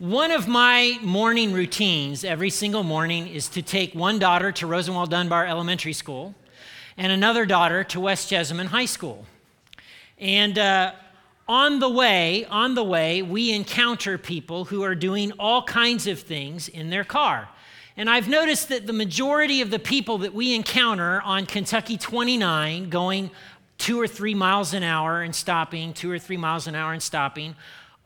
One of my morning routines every single morning is to take one daughter to Rosenwald Dunbar Elementary School and another daughter to West Jessamine High School. And uh, on the way, on the way, we encounter people who are doing all kinds of things in their car. And I've noticed that the majority of the people that we encounter on Kentucky 29 going two or three miles an hour and stopping, two or three miles an hour and stopping,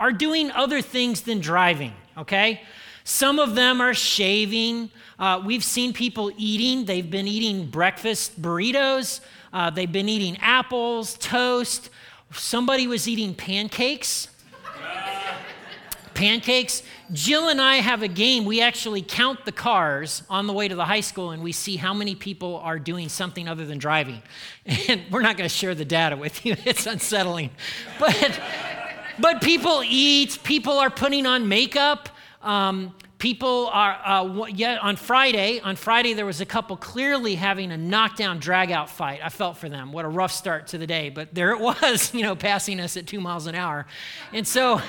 are doing other things than driving, okay? Some of them are shaving. Uh, we've seen people eating. They've been eating breakfast burritos. Uh, they've been eating apples, toast. Somebody was eating pancakes. pancakes. Jill and I have a game. We actually count the cars on the way to the high school and we see how many people are doing something other than driving. And we're not going to share the data with you, it's unsettling. But, but people eat, people are putting on makeup. Um, people are, uh, yeah, on Friday, on Friday, there was a couple clearly having a knockdown, drag out fight. I felt for them. What a rough start to the day. But there it was, you know, passing us at two miles an hour. And so,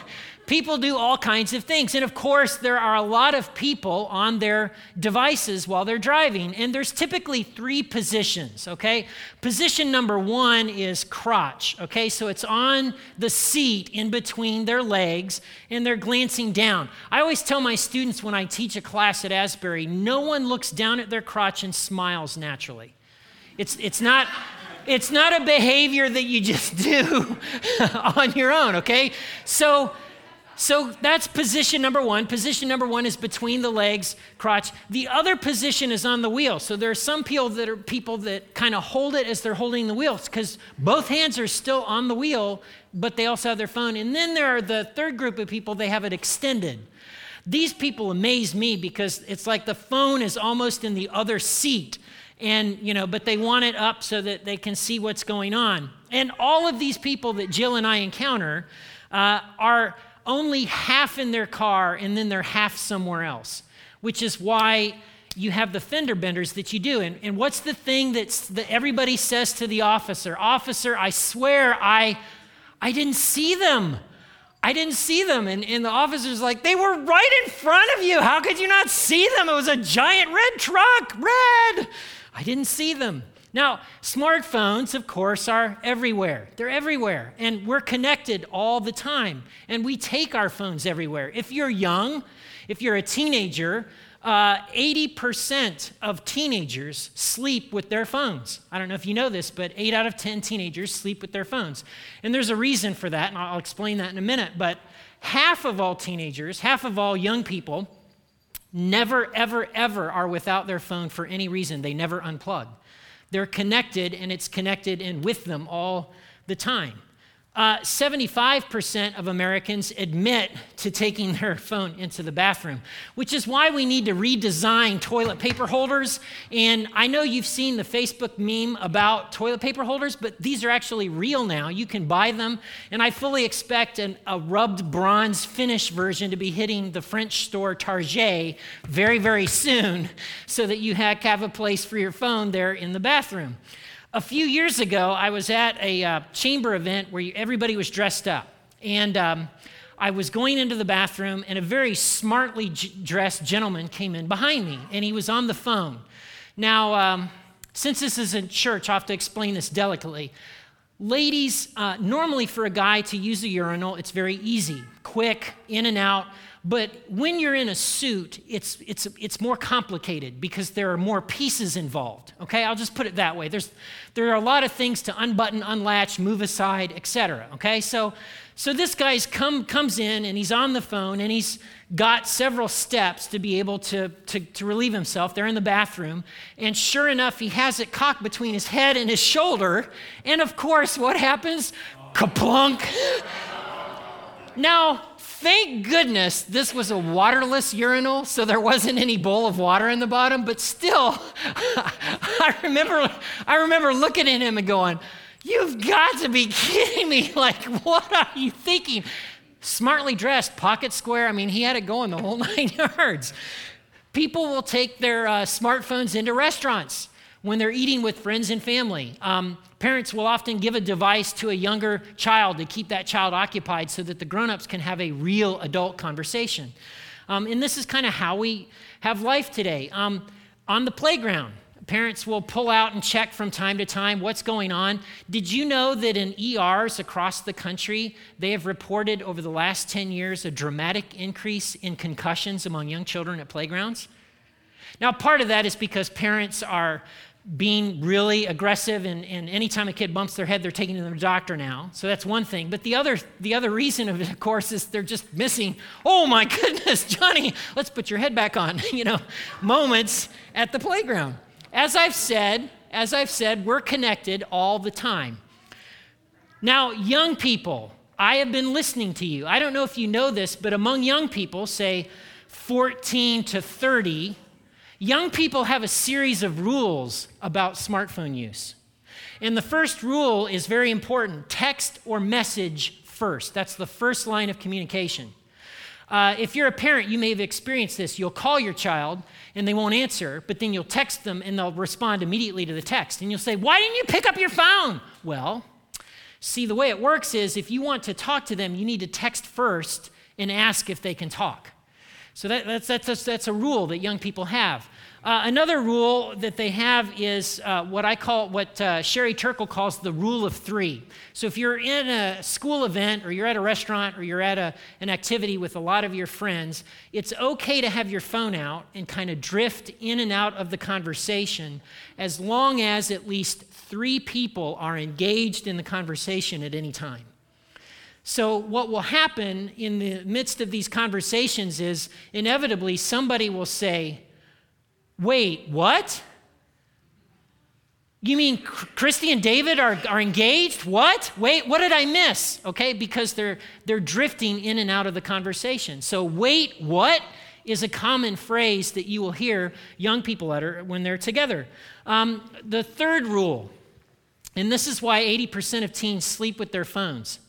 People do all kinds of things. And of course, there are a lot of people on their devices while they're driving. And there's typically three positions, okay? Position number one is crotch, okay? So it's on the seat in between their legs and they're glancing down. I always tell my students when I teach a class at Asbury no one looks down at their crotch and smiles naturally. It's, it's not it's not a behavior that you just do on your own, okay? So so that's position number one. Position number one is between the legs, crotch. The other position is on the wheel. So there are some people that are people that kind of hold it as they're holding the wheels because both hands are still on the wheel, but they also have their phone. And then there are the third group of people, they have it extended. These people amaze me because it's like the phone is almost in the other seat and you know but they want it up so that they can see what's going on and all of these people that jill and i encounter uh, are only half in their car and then they're half somewhere else, which is why you have the fender benders that you do. And, and what's the thing that's, that everybody says to the officer? Officer, I swear I, I didn't see them. I didn't see them. And, and the officer's like, they were right in front of you. How could you not see them? It was a giant red truck, red. I didn't see them. Now, smartphones, of course, are everywhere. They're everywhere, and we're connected all the time, and we take our phones everywhere. If you're young, if you're a teenager, uh, 80% of teenagers sleep with their phones. I don't know if you know this, but 8 out of 10 teenagers sleep with their phones. And there's a reason for that, and I'll explain that in a minute. But half of all teenagers, half of all young people, never, ever, ever are without their phone for any reason. They never unplug. They're connected, and it's connected and with them all the time. Uh, 75% of Americans admit to taking their phone into the bathroom, which is why we need to redesign toilet paper holders. And I know you've seen the Facebook meme about toilet paper holders, but these are actually real now. You can buy them. And I fully expect an, a rubbed bronze finish version to be hitting the French store Target very, very soon so that you have a place for your phone there in the bathroom. A few years ago, I was at a uh, chamber event where everybody was dressed up. And um, I was going into the bathroom, and a very smartly dressed gentleman came in behind me, and he was on the phone. Now, um, since this is in church, I have to explain this delicately. Ladies, uh, normally for a guy to use a urinal, it's very easy, quick, in and out. But when you're in a suit, it's, it's, it's more complicated because there are more pieces involved. Okay, I'll just put it that way. There's, there are a lot of things to unbutton, unlatch, move aside, etc. Okay, so, so this guy's come, comes in and he's on the phone and he's got several steps to be able to, to, to relieve himself. They're in the bathroom. And sure enough, he has it cocked between his head and his shoulder. And of course, what happens? Kaplunk. Now, Thank goodness this was a waterless urinal, so there wasn't any bowl of water in the bottom, but still, I remember, I remember looking at him and going, You've got to be kidding me. Like, what are you thinking? Smartly dressed, pocket square. I mean, he had it going the whole nine yards. People will take their uh, smartphones into restaurants. When they're eating with friends and family. Um, parents will often give a device to a younger child to keep that child occupied so that the grown ups can have a real adult conversation. Um, and this is kind of how we have life today. Um, on the playground, parents will pull out and check from time to time what's going on. Did you know that in ERs across the country, they have reported over the last 10 years a dramatic increase in concussions among young children at playgrounds? Now, part of that is because parents are being really aggressive and, and anytime a kid bumps their head they're taking to the doctor now. So that's one thing. But the other the other reason of it of course is they're just missing oh my goodness johnny let's put your head back on you know moments at the playground. As i've said as i've said we're connected all the time. Now young people i have been listening to you. I don't know if you know this but among young people say 14 to 30 Young people have a series of rules about smartphone use. And the first rule is very important text or message first. That's the first line of communication. Uh, if you're a parent, you may have experienced this. You'll call your child and they won't answer, but then you'll text them and they'll respond immediately to the text. And you'll say, Why didn't you pick up your phone? Well, see, the way it works is if you want to talk to them, you need to text first and ask if they can talk. So that, that's, that's, a, that's a rule that young people have. Uh, another rule that they have is uh, what I call, what uh, Sherry Turkle calls the rule of three. So if you're in a school event or you're at a restaurant or you're at a, an activity with a lot of your friends, it's okay to have your phone out and kind of drift in and out of the conversation as long as at least three people are engaged in the conversation at any time. So, what will happen in the midst of these conversations is inevitably somebody will say, Wait, what? You mean Christy and David are, are engaged? What? Wait, what did I miss? Okay, because they're, they're drifting in and out of the conversation. So, wait, what? is a common phrase that you will hear young people utter when they're together. Um, the third rule, and this is why 80% of teens sleep with their phones.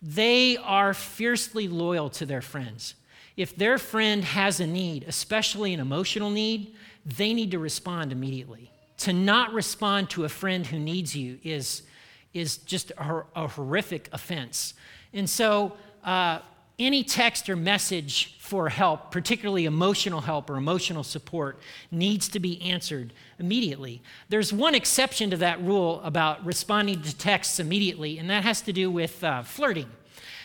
They are fiercely loyal to their friends. If their friend has a need, especially an emotional need, they need to respond immediately. To not respond to a friend who needs you is, is just a, a horrific offense. And so, uh, any text or message for help, particularly emotional help or emotional support, needs to be answered immediately. There's one exception to that rule about responding to texts immediately, and that has to do with uh, flirting.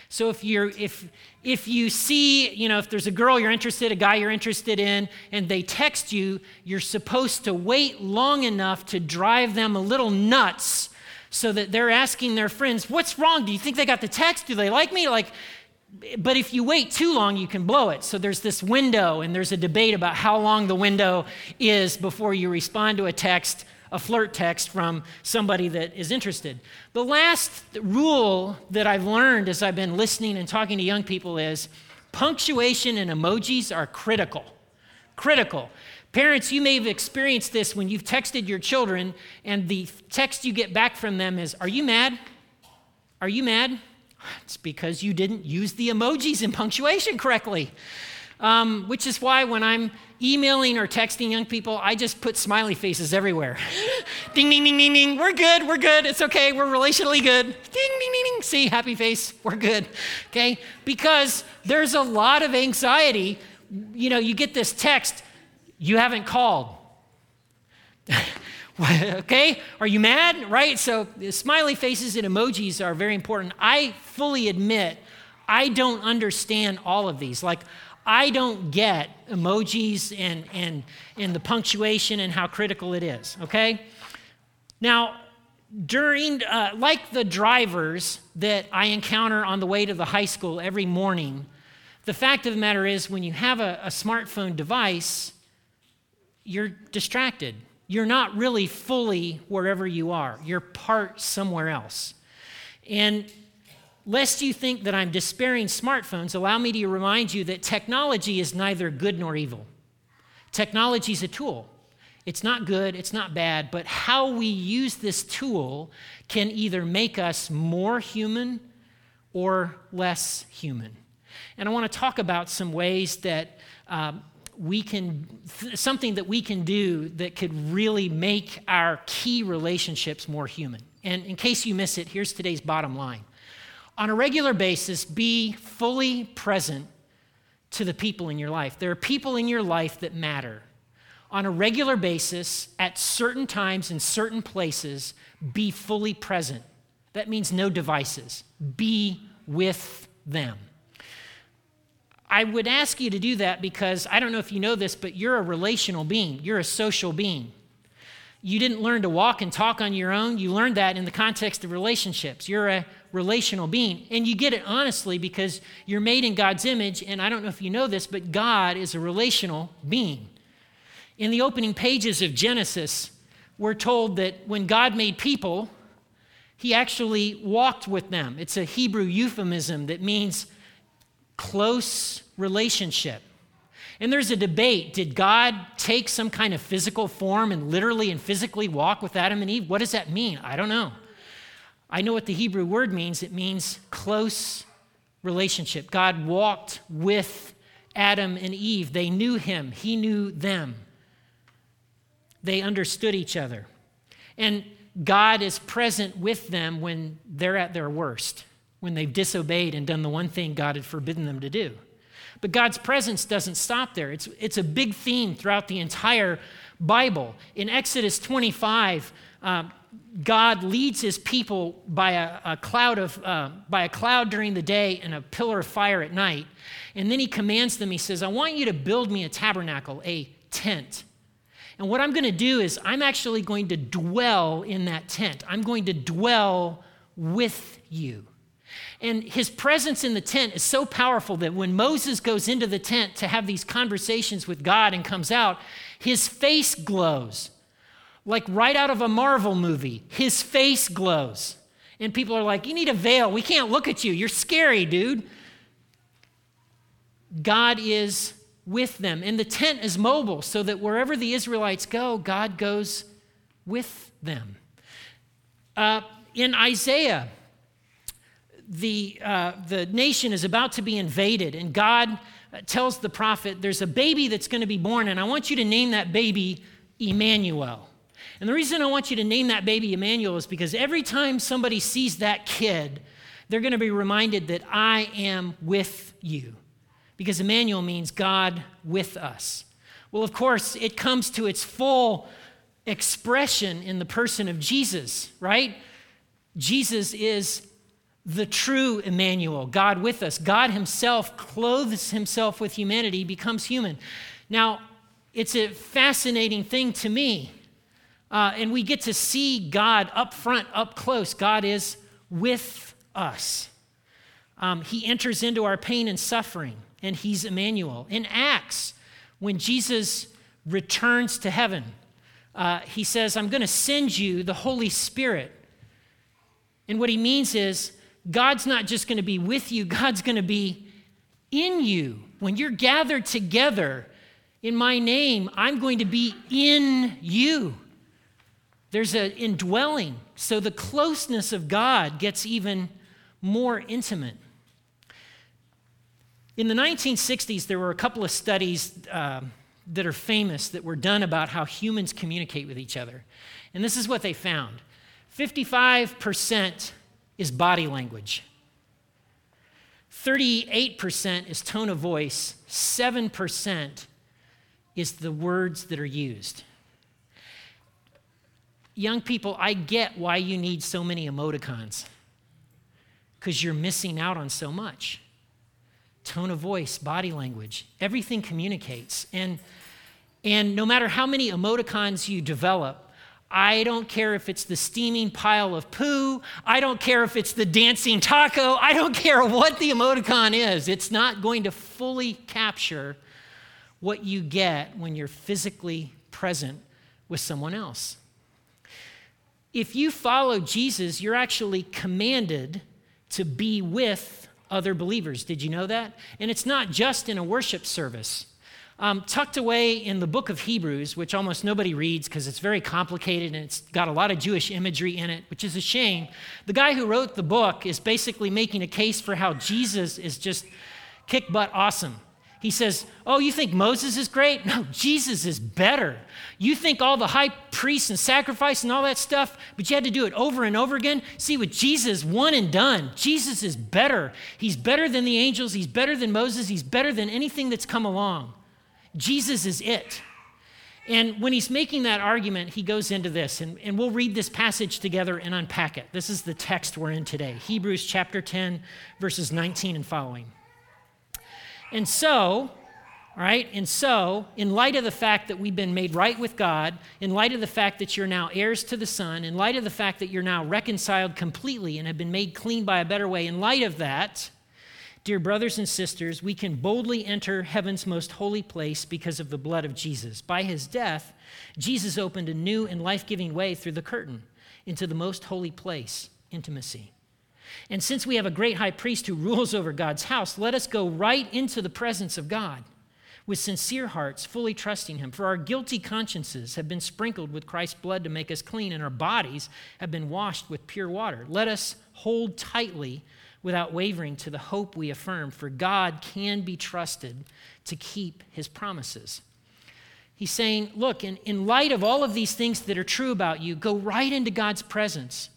So if you're if if you see, you know, if there's a girl you're interested, a guy you're interested in, and they text you, you're supposed to wait long enough to drive them a little nuts so that they're asking their friends, "What's wrong? Do you think they got the text? Do they like me?" Like but if you wait too long, you can blow it. So there's this window, and there's a debate about how long the window is before you respond to a text, a flirt text from somebody that is interested. The last rule that I've learned as I've been listening and talking to young people is punctuation and emojis are critical. Critical. Parents, you may have experienced this when you've texted your children, and the text you get back from them is, Are you mad? Are you mad? It's because you didn't use the emojis and punctuation correctly. Um, which is why when I'm emailing or texting young people, I just put smiley faces everywhere. ding, ding, ding, ding, ding. We're good. We're good. It's okay. We're relationally good. Ding, ding, ding, ding. See, happy face. We're good. Okay? Because there's a lot of anxiety. You know, you get this text, you haven't called. okay? Are you mad? Right? So smiley faces and emojis are very important. I fully admit I don't understand all of these. Like, I don't get emojis and, and, and the punctuation and how critical it is, okay? Now, during, uh, like the drivers that I encounter on the way to the high school every morning, the fact of the matter is when you have a, a smartphone device, you're distracted you're not really fully wherever you are. You're part somewhere else. And lest you think that I'm despairing smartphones, allow me to remind you that technology is neither good nor evil. Technology is a tool. It's not good, it's not bad, but how we use this tool can either make us more human or less human. And I want to talk about some ways that um, we can th- something that we can do that could really make our key relationships more human. And in case you miss it, here's today's bottom line. On a regular basis, be fully present to the people in your life. There are people in your life that matter. On a regular basis, at certain times in certain places, be fully present. That means no devices. Be with them. I would ask you to do that because I don't know if you know this, but you're a relational being, you're a social being. You didn't learn to walk and talk on your own. You learned that in the context of relationships. You're a relational being. And you get it honestly because you're made in God's image. And I don't know if you know this, but God is a relational being. In the opening pages of Genesis, we're told that when God made people, he actually walked with them. It's a Hebrew euphemism that means close relationship. And there's a debate did God take some kind of physical form and literally and physically walk with Adam and Eve? What does that mean? I don't know. I know what the Hebrew word means it means close relationship. God walked with Adam and Eve, they knew him, he knew them. They understood each other. And God is present with them when they're at their worst, when they've disobeyed and done the one thing God had forbidden them to do. But God's presence doesn't stop there. It's, it's a big theme throughout the entire Bible. In Exodus 25, uh, God leads his people by a, a cloud of uh, by a cloud during the day and a pillar of fire at night, and then he commands them. He says, "I want you to build me a tabernacle, a tent." And what I'm going to do is I'm actually going to dwell in that tent. I'm going to dwell with you. And his presence in the tent is so powerful that when Moses goes into the tent to have these conversations with God and comes out, his face glows. Like right out of a Marvel movie, his face glows. And people are like, You need a veil. We can't look at you. You're scary, dude. God is with them. And the tent is mobile so that wherever the Israelites go, God goes with them. Uh, in Isaiah, the, uh, the nation is about to be invaded, and God tells the prophet, There's a baby that's going to be born, and I want you to name that baby Emmanuel. And the reason I want you to name that baby Emmanuel is because every time somebody sees that kid, they're going to be reminded that I am with you because Emmanuel means God with us. Well, of course, it comes to its full expression in the person of Jesus, right? Jesus is the true Emmanuel, God with us. God Himself clothes Himself with humanity, becomes human. Now, it's a fascinating thing to me. Uh, and we get to see God up front, up close. God is with us. Um, he enters into our pain and suffering and he's Emmanuel. In Acts, when Jesus returns to heaven, uh, he says, I'm going to send you the Holy Spirit. And what he means is, God's not just going to be with you, God's going to be in you. When you're gathered together in my name, I'm going to be in you. There's an indwelling. So the closeness of God gets even more intimate. In the 1960s, there were a couple of studies uh, that are famous that were done about how humans communicate with each other. And this is what they found 55% is body language, 38% is tone of voice, 7% is the words that are used. Young people, I get why you need so many emoticons because you're missing out on so much tone of voice, body language, everything communicates. And, and no matter how many emoticons you develop, I don't care if it's the steaming pile of poo. I don't care if it's the dancing taco. I don't care what the emoticon is. It's not going to fully capture what you get when you're physically present with someone else. If you follow Jesus, you're actually commanded to be with other believers. Did you know that? And it's not just in a worship service. Um, tucked away in the book of Hebrews, which almost nobody reads because it's very complicated and it's got a lot of Jewish imagery in it, which is a shame. The guy who wrote the book is basically making a case for how Jesus is just kick butt awesome. He says, Oh, you think Moses is great? No, Jesus is better. You think all the high priests and sacrifice and all that stuff, but you had to do it over and over again? See, with Jesus, one and done. Jesus is better. He's better than the angels. He's better than Moses. He's better than anything that's come along. Jesus is it. And when he's making that argument, he goes into this, and, and we'll read this passage together and unpack it. This is the text we're in today Hebrews chapter 10, verses 19 and following. And so, right? And so, in light of the fact that we've been made right with God, in light of the fact that you're now heirs to the Son, in light of the fact that you're now reconciled completely and have been made clean by a better way, in light of that, Dear brothers and sisters, we can boldly enter heaven's most holy place because of the blood of Jesus. By his death, Jesus opened a new and life giving way through the curtain into the most holy place, intimacy. And since we have a great high priest who rules over God's house, let us go right into the presence of God with sincere hearts, fully trusting him. For our guilty consciences have been sprinkled with Christ's blood to make us clean, and our bodies have been washed with pure water. Let us hold tightly without wavering to the hope we affirm, for God can be trusted to keep his promises. He's saying, Look, in, in light of all of these things that are true about you, go right into God's presence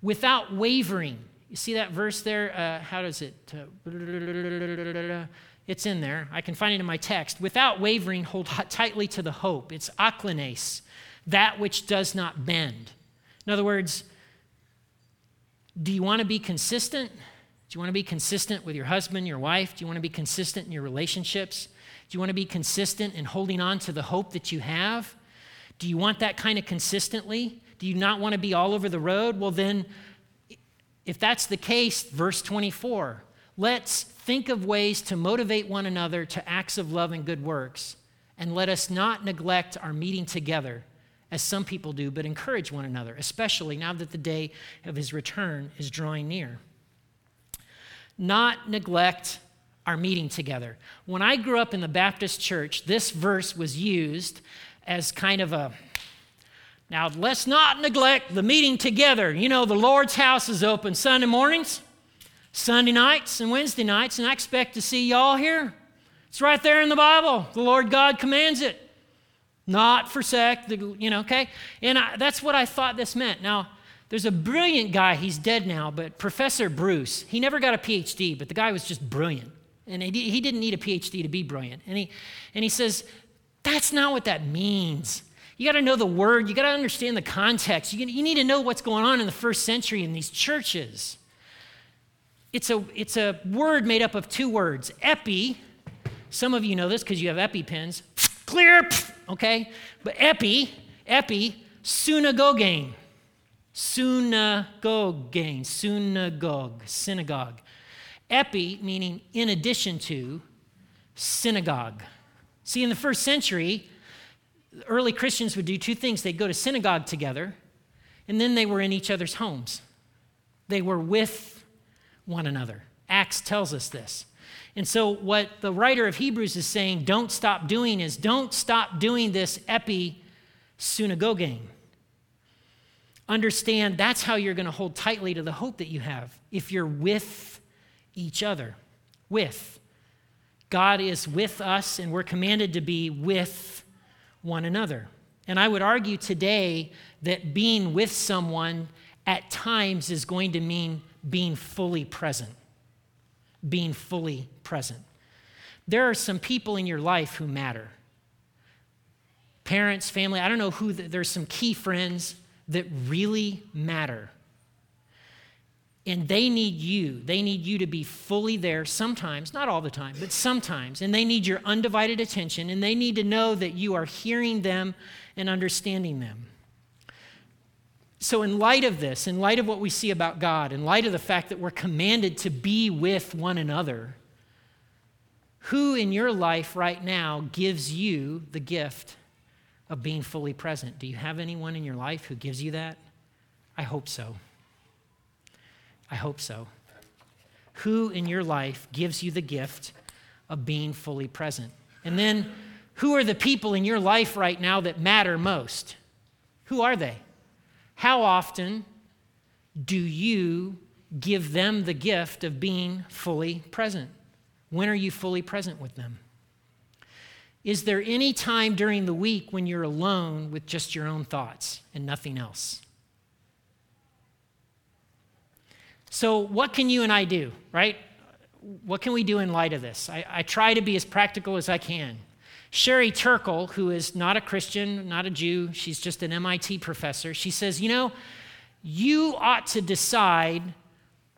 without wavering. You see that verse there? Uh, how does it? Uh, it's in there. I can find it in my text. Without wavering, hold tightly to the hope. It's aklines, that which does not bend. In other words, do you want to be consistent? Do you want to be consistent with your husband, your wife? Do you want to be consistent in your relationships? Do you want to be consistent in holding on to the hope that you have? Do you want that kind of consistently? Do you not want to be all over the road? Well, then, if that's the case, verse 24, let's think of ways to motivate one another to acts of love and good works. And let us not neglect our meeting together, as some people do, but encourage one another, especially now that the day of his return is drawing near not neglect our meeting together. When I grew up in the Baptist church, this verse was used as kind of a now, let's not neglect the meeting together. You know, the Lord's house is open Sunday mornings, Sunday nights, and Wednesday nights, and I expect to see y'all here. It's right there in the Bible. The Lord God commands it. Not forsake the, you know, okay? And I, that's what I thought this meant. Now, there's a brilliant guy, he's dead now, but Professor Bruce, he never got a PhD, but the guy was just brilliant. And he didn't need a PhD to be brilliant. And he, and he says, that's not what that means. You got to know the word, you got to understand the context. You, you need to know what's going on in the first century in these churches. It's a, it's a word made up of two words epi, some of you know this because you have epi EpiPens, clear, okay? But epi, epi, synagogue. Synagogue, synagogue, synagogue. Epi meaning in addition to, synagogue. See, in the first century, early Christians would do two things. They'd go to synagogue together, and then they were in each other's homes. They were with one another. Acts tells us this. And so, what the writer of Hebrews is saying, don't stop doing, is don't stop doing this epi synagoguing understand that's how you're going to hold tightly to the hope that you have if you're with each other. With. God is with us, and we're commanded to be with one another. And I would argue today that being with someone at times is going to mean being fully present. Being fully present. There are some people in your life who matter parents, family, I don't know who, there's some key friends that really matter. And they need you. They need you to be fully there sometimes, not all the time, but sometimes. And they need your undivided attention, and they need to know that you are hearing them and understanding them. So, in light of this, in light of what we see about God, in light of the fact that we're commanded to be with one another, who in your life right now gives you the gift of being fully present. Do you have anyone in your life who gives you that? I hope so. I hope so. Who in your life gives you the gift of being fully present? And then, who are the people in your life right now that matter most? Who are they? How often do you give them the gift of being fully present? When are you fully present with them? Is there any time during the week when you're alone with just your own thoughts and nothing else? So, what can you and I do, right? What can we do in light of this? I, I try to be as practical as I can. Sherry Turkle, who is not a Christian, not a Jew, she's just an MIT professor, she says, You know, you ought to decide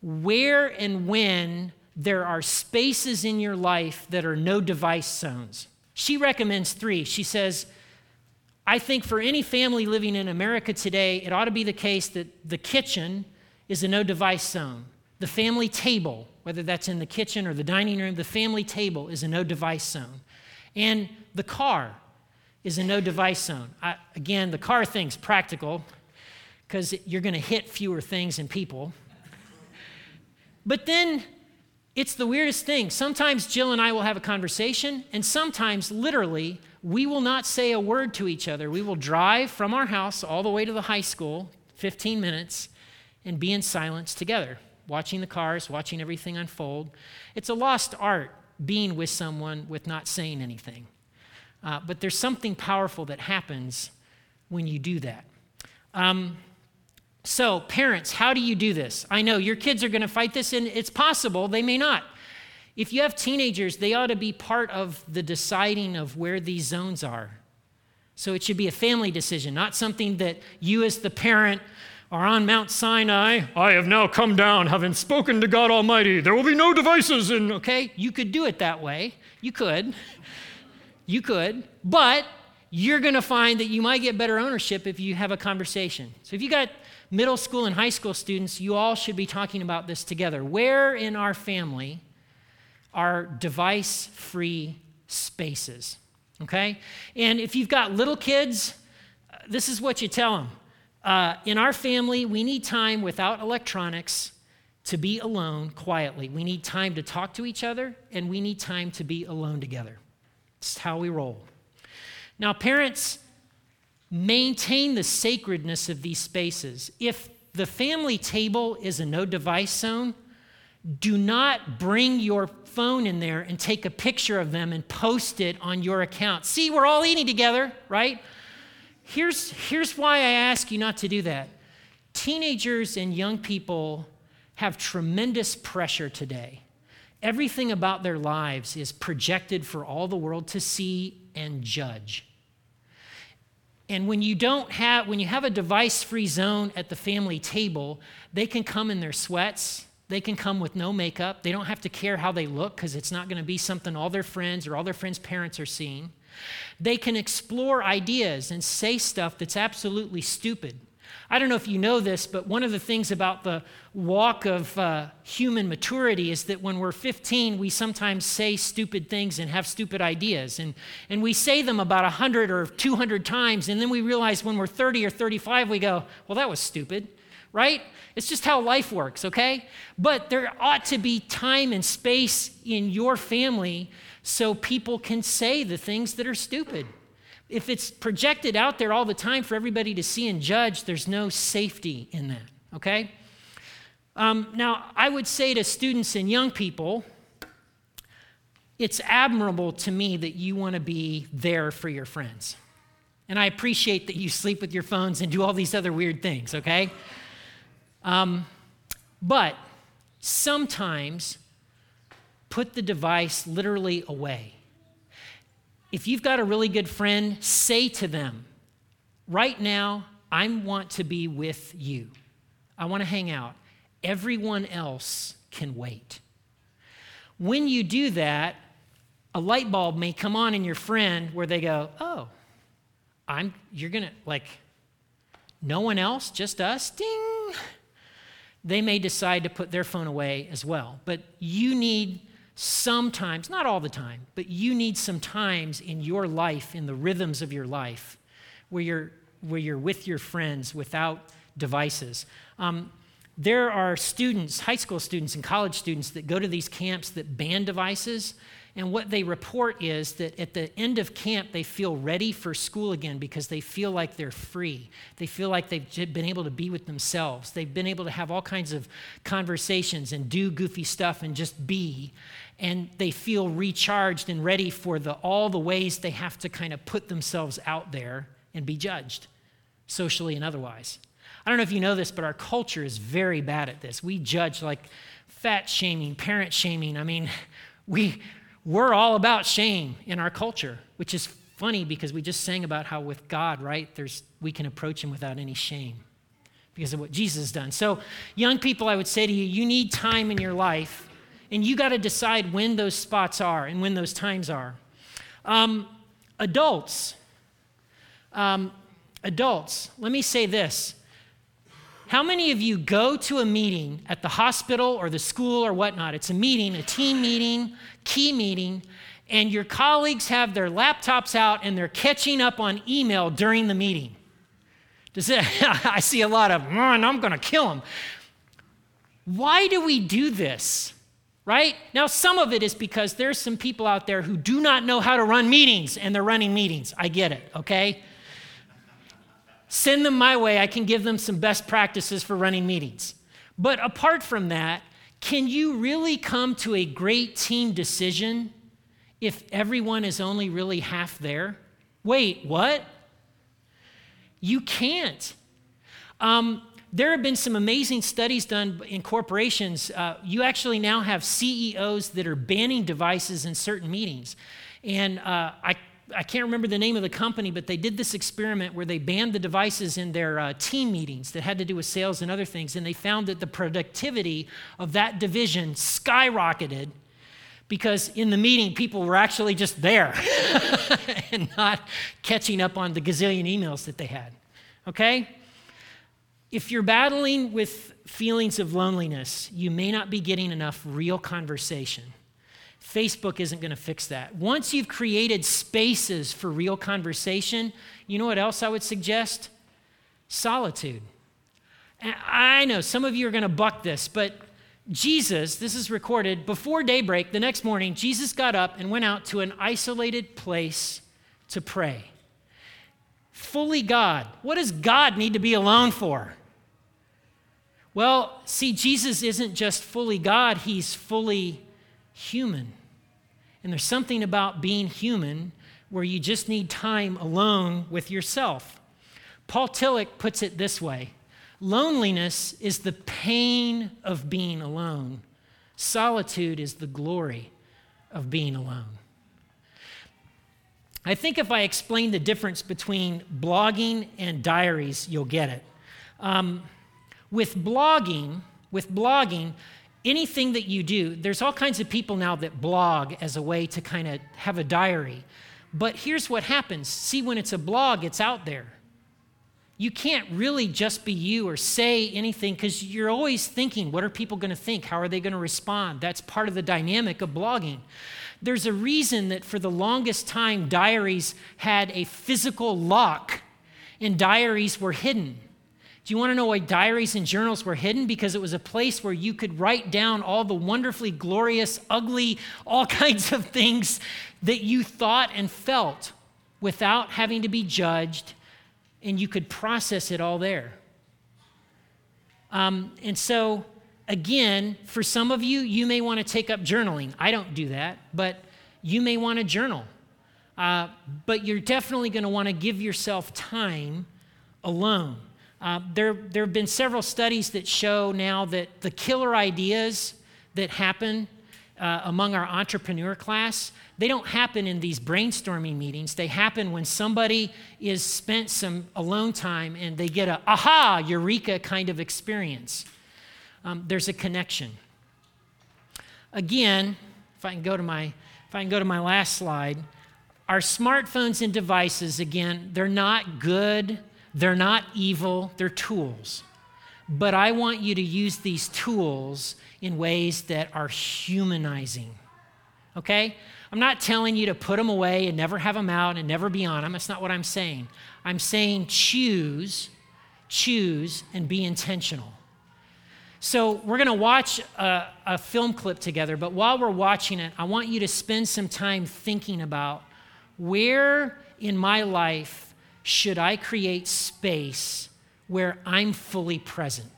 where and when there are spaces in your life that are no device zones. She recommends three. She says, I think for any family living in America today, it ought to be the case that the kitchen is a no device zone. The family table, whether that's in the kitchen or the dining room, the family table is a no device zone. And the car is a no device zone. I, again, the car thing's practical because you're going to hit fewer things and people. But then it's the weirdest thing. Sometimes Jill and I will have a conversation, and sometimes, literally, we will not say a word to each other. We will drive from our house all the way to the high school, 15 minutes, and be in silence together, watching the cars, watching everything unfold. It's a lost art being with someone with not saying anything. Uh, but there's something powerful that happens when you do that. Um, so, parents, how do you do this? I know your kids are going to fight this, and it's possible they may not. If you have teenagers, they ought to be part of the deciding of where these zones are. So, it should be a family decision, not something that you, as the parent, are on Mount Sinai. I have now come down, having spoken to God Almighty. There will be no devices. And, okay, you could do it that way. You could. You could. But you're going to find that you might get better ownership if you have a conversation. So, if you got middle school and high school students, you all should be talking about this together. Where in our family are device free spaces? Okay? And if you've got little kids, this is what you tell them. Uh, in our family, we need time without electronics to be alone quietly. We need time to talk to each other, and we need time to be alone together. It's how we roll. Now, parents, maintain the sacredness of these spaces. If the family table is a no device zone, do not bring your phone in there and take a picture of them and post it on your account. See, we're all eating together, right? Here's, here's why I ask you not to do that. Teenagers and young people have tremendous pressure today. Everything about their lives is projected for all the world to see and judge. And when you don't have, when you have a device free zone at the family table, they can come in their sweats. They can come with no makeup. They don't have to care how they look because it's not going to be something all their friends or all their friends' parents are seeing. They can explore ideas and say stuff that's absolutely stupid. I don't know if you know this, but one of the things about the walk of uh, human maturity is that when we're 15, we sometimes say stupid things and have stupid ideas. And, and we say them about 100 or 200 times, and then we realize when we're 30 or 35, we go, well, that was stupid, right? It's just how life works, okay? But there ought to be time and space in your family so people can say the things that are stupid if it's projected out there all the time for everybody to see and judge, there's no safety in that, okay? Um, now, I would say to students and young people, it's admirable to me that you want to be there for your friends. And I appreciate that you sleep with your phones and do all these other weird things, okay? Um, but sometimes put the device literally away. If you've got a really good friend, say to them, right now, I want to be with you. I want to hang out. Everyone else can wait. When you do that, a light bulb may come on in your friend where they go, Oh, I'm, you're going to, like, no one else, just us? Ding. They may decide to put their phone away as well. But you need sometimes, not all the time, but you need some times in your life, in the rhythms of your life, where you're, where you're with your friends without devices. Um, there are students, high school students and college students, that go to these camps that ban devices. And what they report is that at the end of camp, they feel ready for school again because they feel like they're free. They feel like they've been able to be with themselves. They've been able to have all kinds of conversations and do goofy stuff and just be. And they feel recharged and ready for the, all the ways they have to kind of put themselves out there and be judged, socially and otherwise. I don't know if you know this, but our culture is very bad at this. We judge like fat shaming, parent shaming. I mean, we we're all about shame in our culture, which is funny because we just sang about how with God, right, there's, we can approach Him without any shame because of what Jesus has done. So, young people, I would say to you, you need time in your life, and you got to decide when those spots are and when those times are. Um, adults, um, adults, let me say this how many of you go to a meeting at the hospital or the school or whatnot? It's a meeting, a team meeting, key meeting, and your colleagues have their laptops out and they're catching up on email during the meeting. Does it, I see a lot of, man, I'm going to kill them. Why do we do this? Right? Now, some of it is because there's some people out there who do not know how to run meetings and they're running meetings. I get it, okay? Send them my way. I can give them some best practices for running meetings. But apart from that, can you really come to a great team decision if everyone is only really half there? Wait, what? You can't. Um, there have been some amazing studies done in corporations. Uh, you actually now have CEOs that are banning devices in certain meetings. And uh, I I can't remember the name of the company, but they did this experiment where they banned the devices in their uh, team meetings that had to do with sales and other things. And they found that the productivity of that division skyrocketed because in the meeting, people were actually just there and not catching up on the gazillion emails that they had. Okay? If you're battling with feelings of loneliness, you may not be getting enough real conversation. Facebook isn't going to fix that. Once you've created spaces for real conversation, you know what else I would suggest? Solitude. I know some of you are going to buck this, but Jesus, this is recorded, before daybreak the next morning, Jesus got up and went out to an isolated place to pray. Fully God. What does God need to be alone for? Well, see, Jesus isn't just fully God, he's fully human. And there's something about being human where you just need time alone with yourself. Paul Tillich puts it this way Loneliness is the pain of being alone, solitude is the glory of being alone. I think if I explain the difference between blogging and diaries, you'll get it. Um, with blogging, with blogging, anything that you do, there's all kinds of people now that blog as a way to kind of have a diary. But here's what happens see, when it's a blog, it's out there. You can't really just be you or say anything because you're always thinking, what are people going to think? How are they going to respond? That's part of the dynamic of blogging. There's a reason that for the longest time, diaries had a physical lock and diaries were hidden. Do you want to know why diaries and journals were hidden? Because it was a place where you could write down all the wonderfully glorious, ugly, all kinds of things that you thought and felt without having to be judged, and you could process it all there. Um, and so, again, for some of you, you may want to take up journaling. I don't do that, but you may want to journal. Uh, but you're definitely going to want to give yourself time alone. Uh, there, there have been several studies that show now that the killer ideas that happen uh, among our entrepreneur class, they don't happen in these brainstorming meetings. They happen when somebody is spent some alone time and they get a aha, eureka kind of experience. Um, there's a connection. Again, if I can go to my if I can go to my last slide, our smartphones and devices, again, they're not good they're not evil, they're tools. But I want you to use these tools in ways that are humanizing. Okay? I'm not telling you to put them away and never have them out and never be on them. That's not what I'm saying. I'm saying choose, choose, and be intentional. So, we're going to watch a, a, film clip together, but while we're watching it, I want you to spend some time thinking about where in my life should I create space where I'm fully present?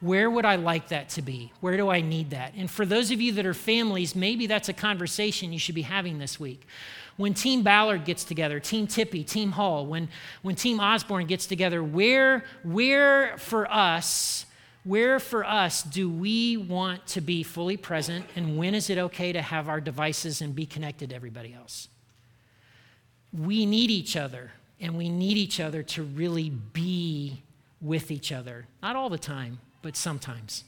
Where would I like that to be? Where do I need that? And for those of you that are families, maybe that's a conversation you should be having this week. When Team Ballard gets together, Team Tippy, Team Hall, when, when Team Osborne gets together, where, where for us where for us do we want to be fully present, and when is it okay to have our devices and be connected to everybody else? We need each other, and we need each other to really be with each other. Not all the time, but sometimes.